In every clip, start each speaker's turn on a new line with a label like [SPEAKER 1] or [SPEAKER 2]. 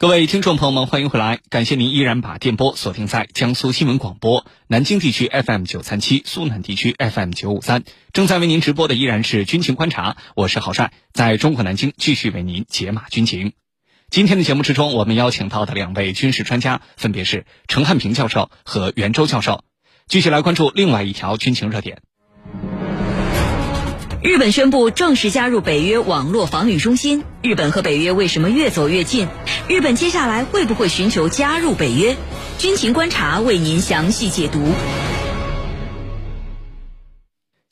[SPEAKER 1] 各位听众朋友们，欢迎回来！感谢您依然把电波锁定在江苏新闻广播南京地区 FM 九三七、苏南地区 FM 九五三。正在为您直播的依然是军情观察，我是郝帅，在中国南京继续为您解码军情。今天的节目之中，我们邀请到的两位军事专家分别是陈汉平教授和袁周教授，继续来关注另外一条军情热点。
[SPEAKER 2] 日本宣布正式加入北约网络防御中心。日本和北约为什么越走越近？日本接下来会不会寻求加入北约？军情观察为您详细解读。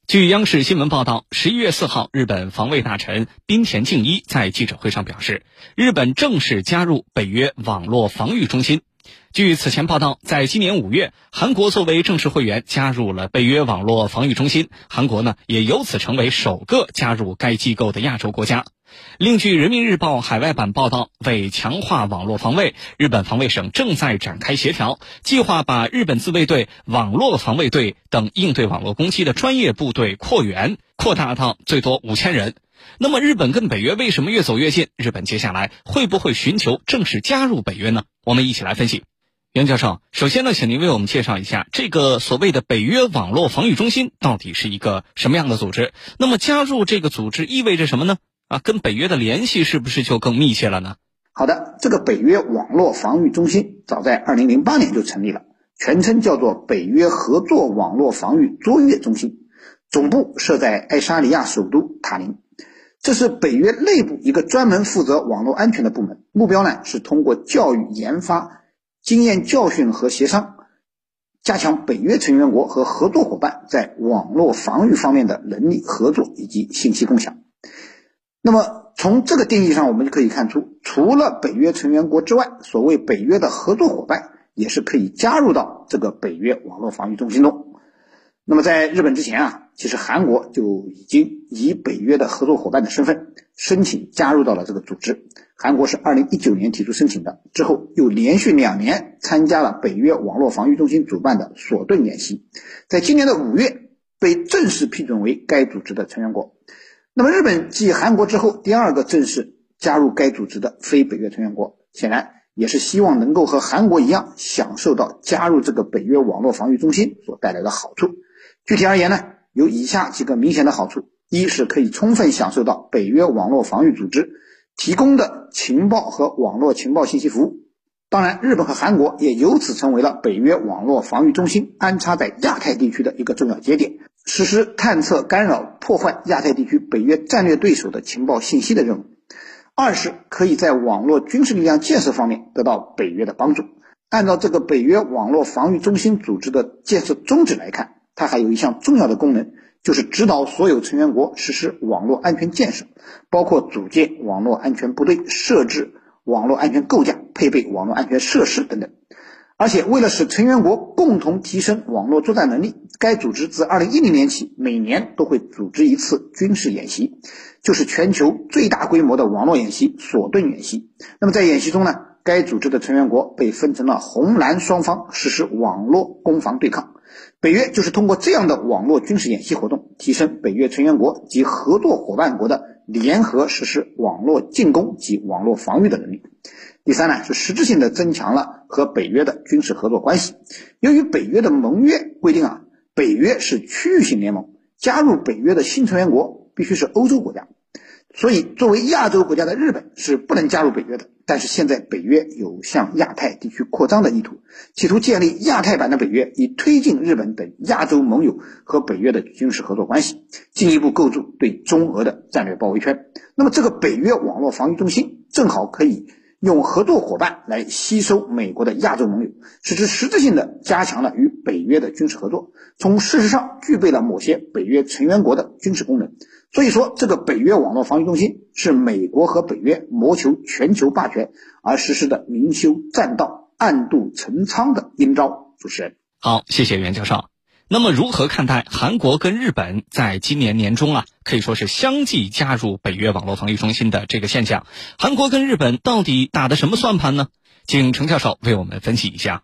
[SPEAKER 1] 据央视新闻报道，十一月四号，日本防卫大臣滨田敬一在记者会上表示，日本正式加入北约网络防御中心。据此前报道，在今年五月，韩国作为正式会员加入了北约网络防御中心，韩国呢也由此成为首个加入该机构的亚洲国家。另据人民日报海外版报道，为强化网络防卫，日本防卫省正在展开协调，计划把日本自卫队、网络防卫队等应对网络攻击的专业部队扩员，扩大到最多五千人。那么，日本跟北约为什么越走越近？日本接下来会不会寻求正式加入北约呢？我们一起来分析。袁教授，首先呢，请您为我们介绍一下这个所谓的北约网络防御中心到底是一个什么样的组织？那么加入这个组织意味着什么呢？啊，跟北约的联系是不是就更密切了呢？
[SPEAKER 3] 好的，这个北约网络防御中心早在二零零八年就成立了，全称叫做北约合作网络防御卓越中心，总部设在爱沙尼亚首都塔林。这是北约内部一个专门负责网络安全的部门，目标呢是通过教育研发、经验教训和协商，加强北约成员国和合作伙伴在网络防御方面的能力合作以及信息共享。那么从这个定义上，我们就可以看出，除了北约成员国之外，所谓北约的合作伙伴也是可以加入到这个北约网络防御中心中。那么在日本之前啊，其实韩国就已经以北约的合作伙伴的身份申请加入到了这个组织。韩国是二零一九年提出申请的，之后又连续两年参加了北约网络防御中心主办的索顿演习，在今年的五月被正式批准为该组织的成员国。那么日本继韩国之后第二个正式加入该组织的非北约成员国，显然也是希望能够和韩国一样享受到加入这个北约网络防御中心所带来的好处。具体而言呢，有以下几个明显的好处：一是可以充分享受到北约网络防御组织提供的情报和网络情报信息服务；当然，日本和韩国也由此成为了北约网络防御中心安插在亚太地区的一个重要节点，实施探测、干扰、破坏亚太地区北约战略对手的情报信息的任务；二是可以在网络军事力量建设方面得到北约的帮助。按照这个北约网络防御中心组织的建设宗旨来看。它还有一项重要的功能，就是指导所有成员国实施网络安全建设，包括组建网络安全部队、设置网络安全构架、配备网络安全设施等等。而且，为了使成员国共同提升网络作战能力，该组织自2010年起每年都会组织一次军事演习，就是全球最大规模的网络演习——索顿演习。那么，在演习中呢，该组织的成员国被分成了红蓝双方，实施网络攻防对抗。北约就是通过这样的网络军事演习活动，提升北约成员国及合作伙伴国的联合实施网络进攻及网络防御的能力。第三呢，是实质性的增强了和北约的军事合作关系。由于北约的盟约规定啊，北约是区域性联盟，加入北约的新成员国必须是欧洲国家。所以，作为亚洲国家的日本是不能加入北约的。但是现在北约有向亚太地区扩张的意图，企图建立亚太版的北约，以推进日本等亚洲盟友和北约的军事合作关系，进一步构筑对中俄的战略包围圈。那么，这个北约网络防御中心正好可以。用合作伙伴来吸收美国的亚洲盟友，使之实质性的加强了与北约的军事合作，从事实上具备了某些北约成员国的军事功能。所以说，这个北约网络防御中心是美国和北约谋求全球霸权而实施的明修栈道、暗度陈仓的阴招。主持人，
[SPEAKER 1] 好，谢谢袁教授。那么，如何看待韩国跟日本在今年年中啊，可以说是相继加入北约网络防御中心的这个现象？韩国跟日本到底打的什么算盘呢？请程教授为我们分析一下。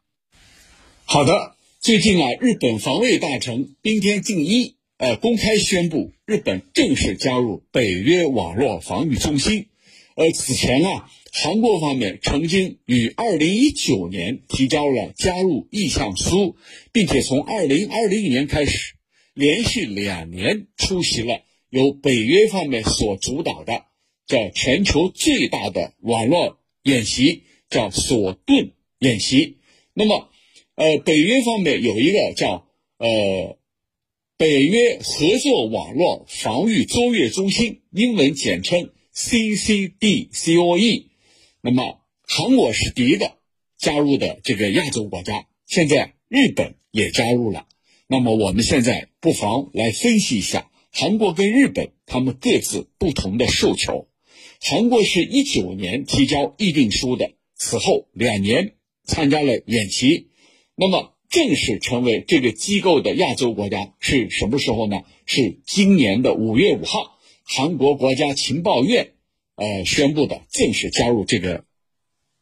[SPEAKER 4] 好的，最近啊，日本防卫大臣冰田敬一呃公开宣布，日本正式加入北约网络防御中心，呃，此前啊，韩国方面曾经于二零一九年提交了加入意向书，并且从二零二零年开始，连续两年出席了由北约方面所主导的叫全球最大的网络演习，叫索顿演习。那么，呃，北约方面有一个叫呃。北约合作网络防御卓越中心，英文简称 CCDCOE。那么，韩国是第一个加入的这个亚洲国家，现在日本也加入了。那么，我们现在不妨来分析一下韩国跟日本他们各自不同的诉求。韩国是一九年提交议定书的，此后两年参加了演习。那么，正式成为这个机构的亚洲国家是什么时候呢？是今年的五月五号，韩国国家情报院呃宣布的正式加入这个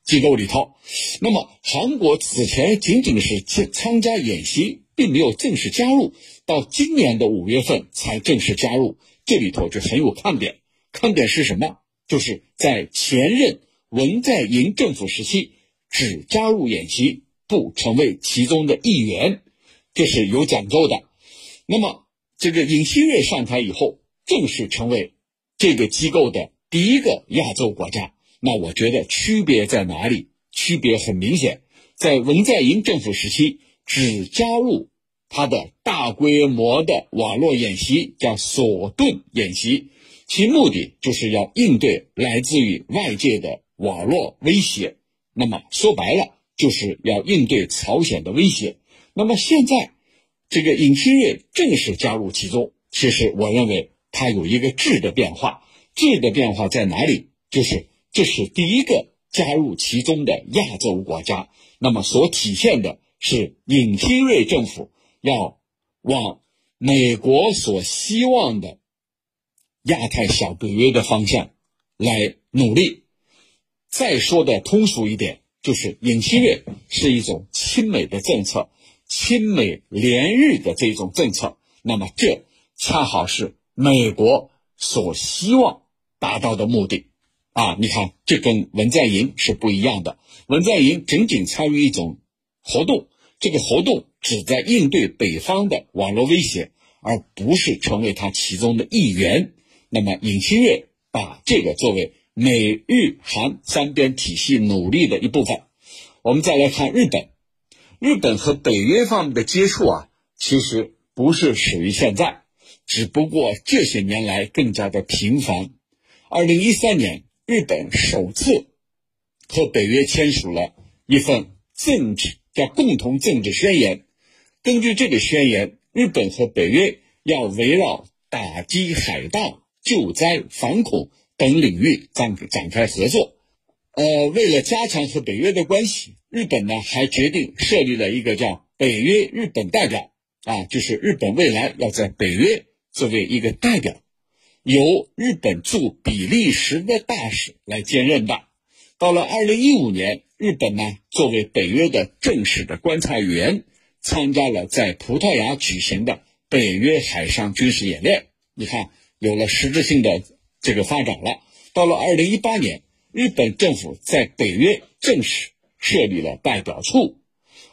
[SPEAKER 4] 机构里头。那么韩国此前仅仅是参参加演习，并没有正式加入，到今年的五月份才正式加入，这里头就很有看点。看点是什么？就是在前任文在寅政府时期只加入演习。不成为其中的一员，这是有讲究的。那么，这个尹锡悦上台以后，正式成为这个机构的第一个亚洲国家。那我觉得区别在哪里？区别很明显，在文在寅政府时期，只加入他的大规模的网络演习，叫索顿演习，其目的就是要应对来自于外界的网络威胁。那么说白了。就是要应对朝鲜的威胁。那么现在，这个尹锡悦正式加入其中，其实我认为它有一个质的变化。质的变化在哪里？就是这是第一个加入其中的亚洲国家。那么所体现的是尹锡悦政府要往美国所希望的亚太小北约的方向来努力。再说的通俗一点。就是尹锡悦是一种亲美的政策，亲美联日的这种政策。那么这恰好是美国所希望达到的目的啊！你看，这跟文在寅是不一样的。文在寅仅仅参与一种活动，这个活动旨在应对北方的网络威胁，而不是成为他其中的一员。那么尹锡悦把这个作为。美日韩三边体系努力的一部分。我们再来看日本，日本和北约方面的接触啊，其实不是始于现在，只不过这些年来更加的频繁。二零一三年，日本首次和北约签署了一份政治叫共同政治宣言。根据这个宣言，日本和北约要围绕打击海盗、救灾、反恐。等领域展展开合作，呃，为了加强和北约的关系，日本呢还决定设立了一个叫北约日本代表，啊，就是日本未来要在北约作为一个代表，由日本驻比利时的大使来兼任的。到了二零一五年，日本呢作为北约的正式的观察员，参加了在葡萄牙举行的北约海上军事演练。你看，有了实质性的。这个发展了。到了二零一八年，日本政府在北约正式设立了代表处。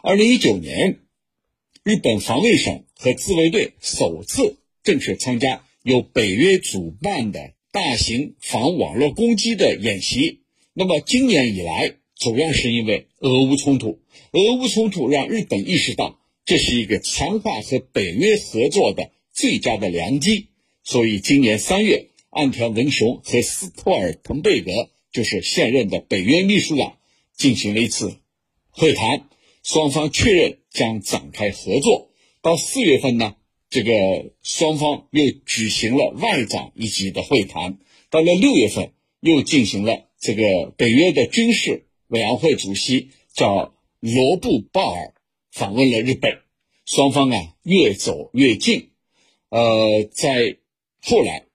[SPEAKER 4] 二零一九年，日本防卫省和自卫队首次正式参加由北约主办的大型防网络攻击的演习。那么今年以来，主要是因为俄乌冲突，俄乌冲突让日本意识到这是一个强化和北约合作的最佳的良机，所以今年三月。岸田文雄和斯托尔滕贝格，就是现任的北约秘书长，进行了一次会谈，双方确认将展开合作。到四月份呢，这个双方又举行了外长一级的会谈。到了六月份，又进行了这个北约的军事委员会主席叫罗布鲍尔访问了日本，双方啊越走越近。呃，在后来。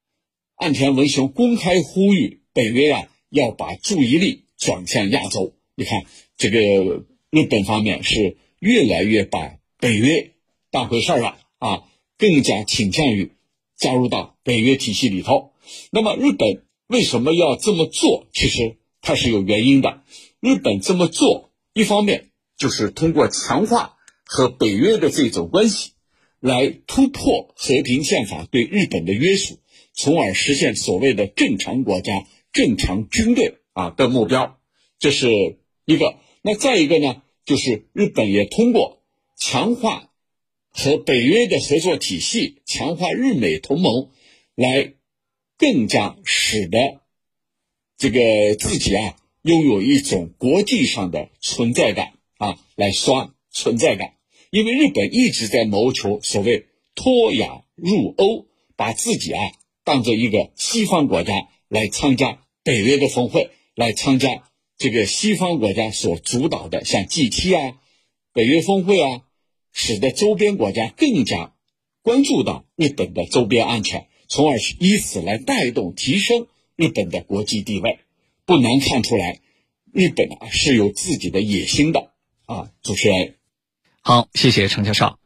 [SPEAKER 4] 岸田文雄公开呼吁北约啊，要把注意力转向亚洲。你看，这个日本方面是越来越把北约当回事儿了啊，更加倾向于加入到北约体系里头。那么，日本为什么要这么做？其实它是有原因的。日本这么做，一方面就是通过强化和北约的这种关系，来突破和平宪法对日本的约束，从而实现所谓的正常国家、正常军队啊的目标。这是一个。那再一个呢，就是日本也通过强化和北约的合作体系，强化日美同盟，来。更加使得这个自己啊拥有一种国际上的存在感啊，来刷存在感。因为日本一直在谋求所谓脱亚入欧，把自己啊当做一个西方国家来参加北约的峰会，来参加这个西方国家所主导的像 G7 啊、北约峰会啊，使得周边国家更加关注到日本的周边安全。从而以此来带动提升日本的国际地位，不难看出来，日本啊是有自己的野心的啊。主持人，
[SPEAKER 1] 好，谢谢程教授。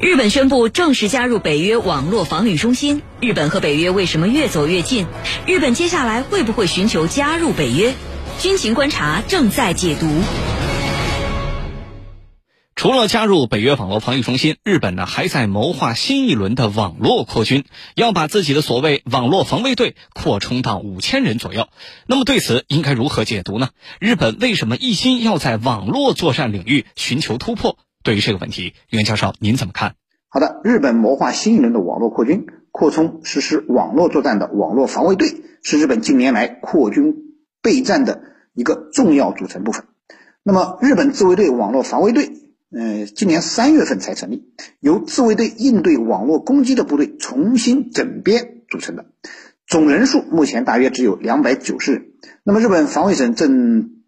[SPEAKER 2] 日本宣布正式加入北约网络防御中心，日本和北约为什么越走越近？日本接下来会不会寻求加入北约？军情观察正在解读。
[SPEAKER 1] 除了加入北约网络防御中心，日本呢还在谋划新一轮的网络扩军，要把自己的所谓网络防卫队扩充到五千人左右。那么对此应该如何解读呢？日本为什么一心要在网络作战领域寻求突破？对于这个问题，袁教授您怎么看？
[SPEAKER 3] 好的，日本谋划新一轮的网络扩军，扩充实施网络作战的网络防卫队，是日本近年来扩军备战的一个重要组成部分。那么，日本自卫队网络防卫队。呃，今年三月份才成立，由自卫队应对网络攻击的部队重新整编组成的，总人数目前大约只有两百九十人。那么日本防卫省正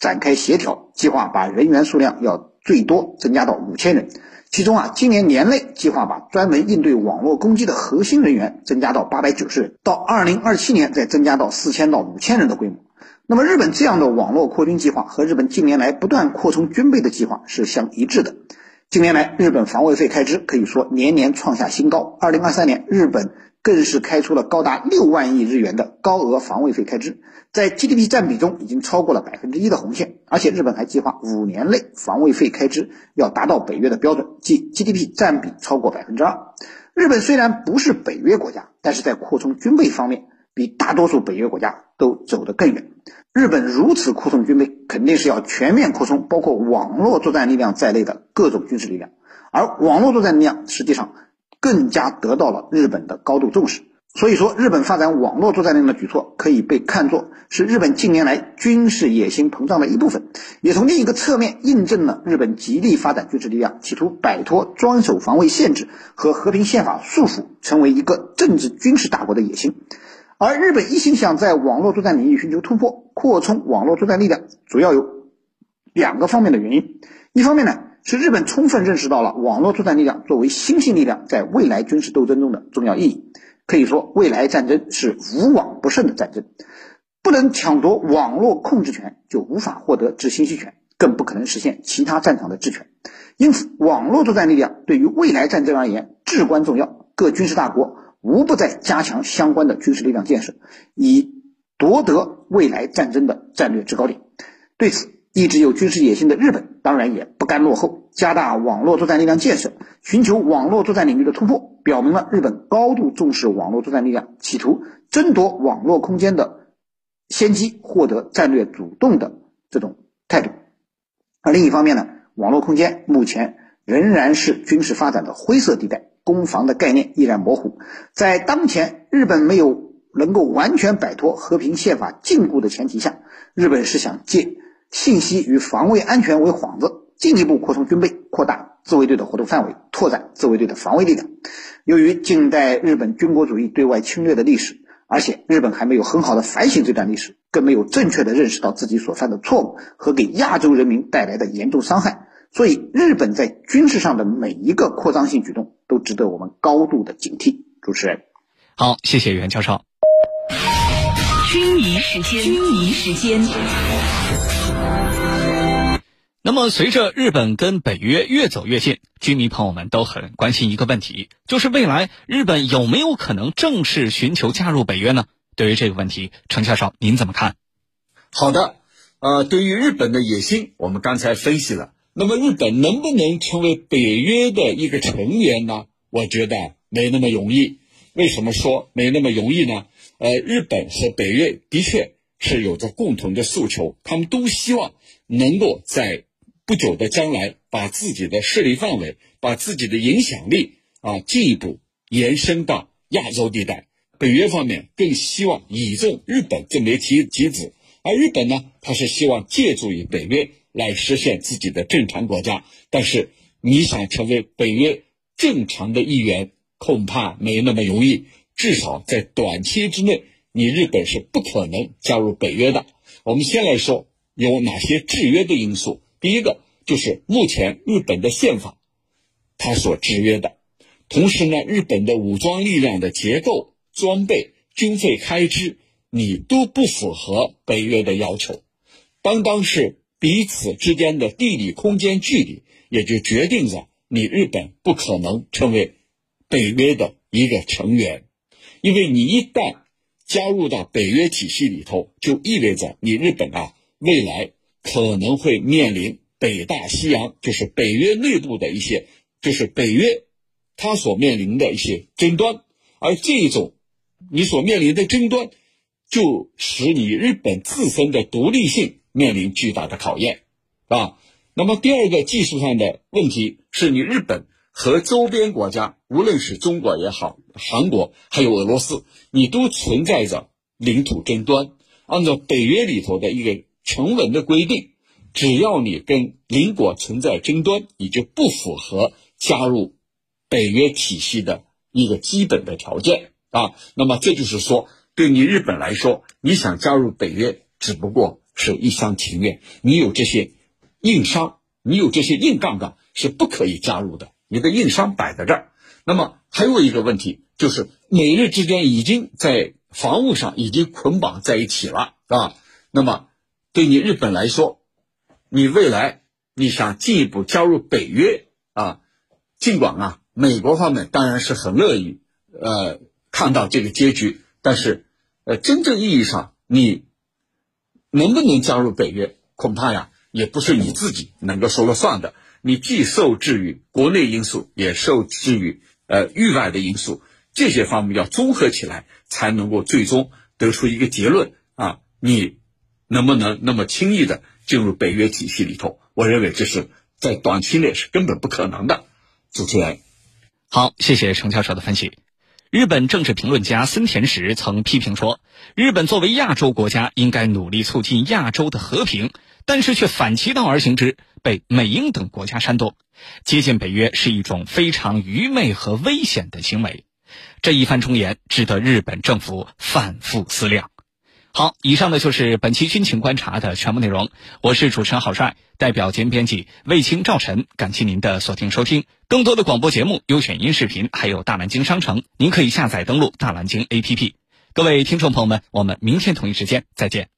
[SPEAKER 3] 展开协调，计划把人员数量要最多增加到五千人。其中啊，今年年内计划把专门应对网络攻击的核心人员增加到八百九十人，到二零二七年再增加到四千到五千人的规模。那么，日本这样的网络扩军计划和日本近年来不断扩充军备的计划是相一致的。近年来，日本防卫费开支可以说年年创下新高。二零二三年，日本更是开出了高达六万亿日元的高额防卫费开支，在 GDP 占比中已经超过了百分之一的红线。而且，日本还计划五年内防卫费开支要达到北约的标准，即 GDP 占比超过百分之二。日本虽然不是北约国家，但是在扩充军备方面，比大多数北约国家都走得更远。日本如此扩充军备，肯定是要全面扩充包括网络作战力量在内的各种军事力量。而网络作战力量实际上更加得到了日本的高度重视。所以说，日本发展网络作战力量的举措可以被看作是日本近年来军事野心膨胀的一部分，也从另一个侧面印证了日本极力发展军事力量，企图摆脱专守防卫限制和和平宪法束缚，成为一个政治军事大国的野心。而日本一心想在网络作战领域寻求突破、扩充网络作战力量，主要有两个方面的原因。一方面呢，使日本充分认识到了网络作战力量作为新兴力量在未来军事斗争中的重要意义。可以说，未来战争是无往不胜的战争，不能抢夺网络控制权，就无法获得制信息权，更不可能实现其他战场的制权。因此，网络作战力量对于未来战争而言至关重要。各军事大国。无不在加强相关的军事力量建设，以夺得未来战争的战略制高点。对此，一直有军事野心的日本当然也不甘落后，加大网络作战力量建设，寻求网络作战领域的突破，表明了日本高度重视网络作战力量，企图争夺网络空间的先机，获得战略主动的这种态度。而另一方面呢，网络空间目前仍然是军事发展的灰色地带。攻防的概念依然模糊，在当前日本没有能够完全摆脱和平宪法禁锢的前提下，日本是想借信息与防卫安全为幌子，进一步扩充军备，扩大自卫队的活动范围，拓展自卫队的防卫力量。由于近代日本军国主义对外侵略的历史，而且日本还没有很好的反省这段历史，更没有正确的认识到自己所犯的错误和给亚洲人民带来的严重伤害。所以，日本在军事上的每一个扩张性举动都值得我们高度的警惕。主持人，
[SPEAKER 1] 好，谢谢袁教授。
[SPEAKER 2] 军迷时间，军迷时间。
[SPEAKER 1] 那么，随着日本跟北约越走越近，军迷朋友们都很关心一个问题，就是未来日本有没有可能正式寻求加入北约呢？对于这个问题，程教授您怎么看？
[SPEAKER 4] 好的，呃，对于日本的野心，我们刚才分析了。那么，日本能不能成为北约的一个成员呢？我觉得没那么容易。为什么说没那么容易呢？呃，日本和北约的确是有着共同的诉求，他们都希望能够在不久的将来，把自己的势力范围、把自己的影响力啊进一步延伸到亚洲地带。北约方面更希望倚重日本这枚棋棋子，而日本呢，他是希望借助于北约来实现自己的正常国家。但是你想成为北约正常的一员，恐怕没那么容易。至少在短期之内，你日本是不可能加入北约的。我们先来说有哪些制约的因素。第一个就是目前日本的宪法，它所制约的，同时呢，日本的武装力量的结构、装备、军费开支，你都不符合北约的要求。单单是彼此之间的地理空间距离，也就决定着你日本不可能成为北约的一个成员，因为你一旦加入到北约体系里头，就意味着你日本啊未来。可能会面临北大西洋，就是北约内部的一些，就是北约它所面临的一些争端，而这一种你所面临的争端，就使你日本自身的独立性面临巨大的考验，啊。那么第二个技术上的问题是你日本和周边国家，无论是中国也好，韩国还有俄罗斯，你都存在着领土争端。按照北约里头的一个。成文的规定，只要你跟邻国存在争端，你就不符合加入北约体系的一个基本的条件啊。那么这就是说，对你日本来说，你想加入北约，只不过是一厢情愿。你有这些硬伤，你有这些硬杠杠，是不可以加入的。你的硬伤摆在这儿。那么还有一个问题，就是美日之间已经在防务上已经捆绑在一起了啊。那么。对你日本来说，你未来你想进一步加入北约啊？尽管啊，美国方面当然是很乐意呃看到这个结局，但是呃真正意义上你能不能加入北约，恐怕呀也不是你自己能够说了算的。你既受制于国内因素，也受制于呃域外的因素，这些方面要综合起来，才能够最终得出一个结论啊，你。能不能那么轻易的进入北约体系里头？我认为这是在短期内是根本不可能的。主持人，
[SPEAKER 1] 好，谢谢程教授的分析。日本政治评论家森田实曾批评说，日本作为亚洲国家，应该努力促进亚洲的和平，但是却反其道而行之，被美英等国家煽动，接近北约是一种非常愚昧和危险的行为。这一番忠言值得日本政府反复思量。好，以上呢就是本期军情观察的全部内容。我是主持人郝帅，代表节目编辑卫青、赵晨，感谢您的锁定收听。更多的广播节目、优选音视频，还有大南京商城，您可以下载登录大南京 APP。各位听众朋友们，我们明天同一时间再见。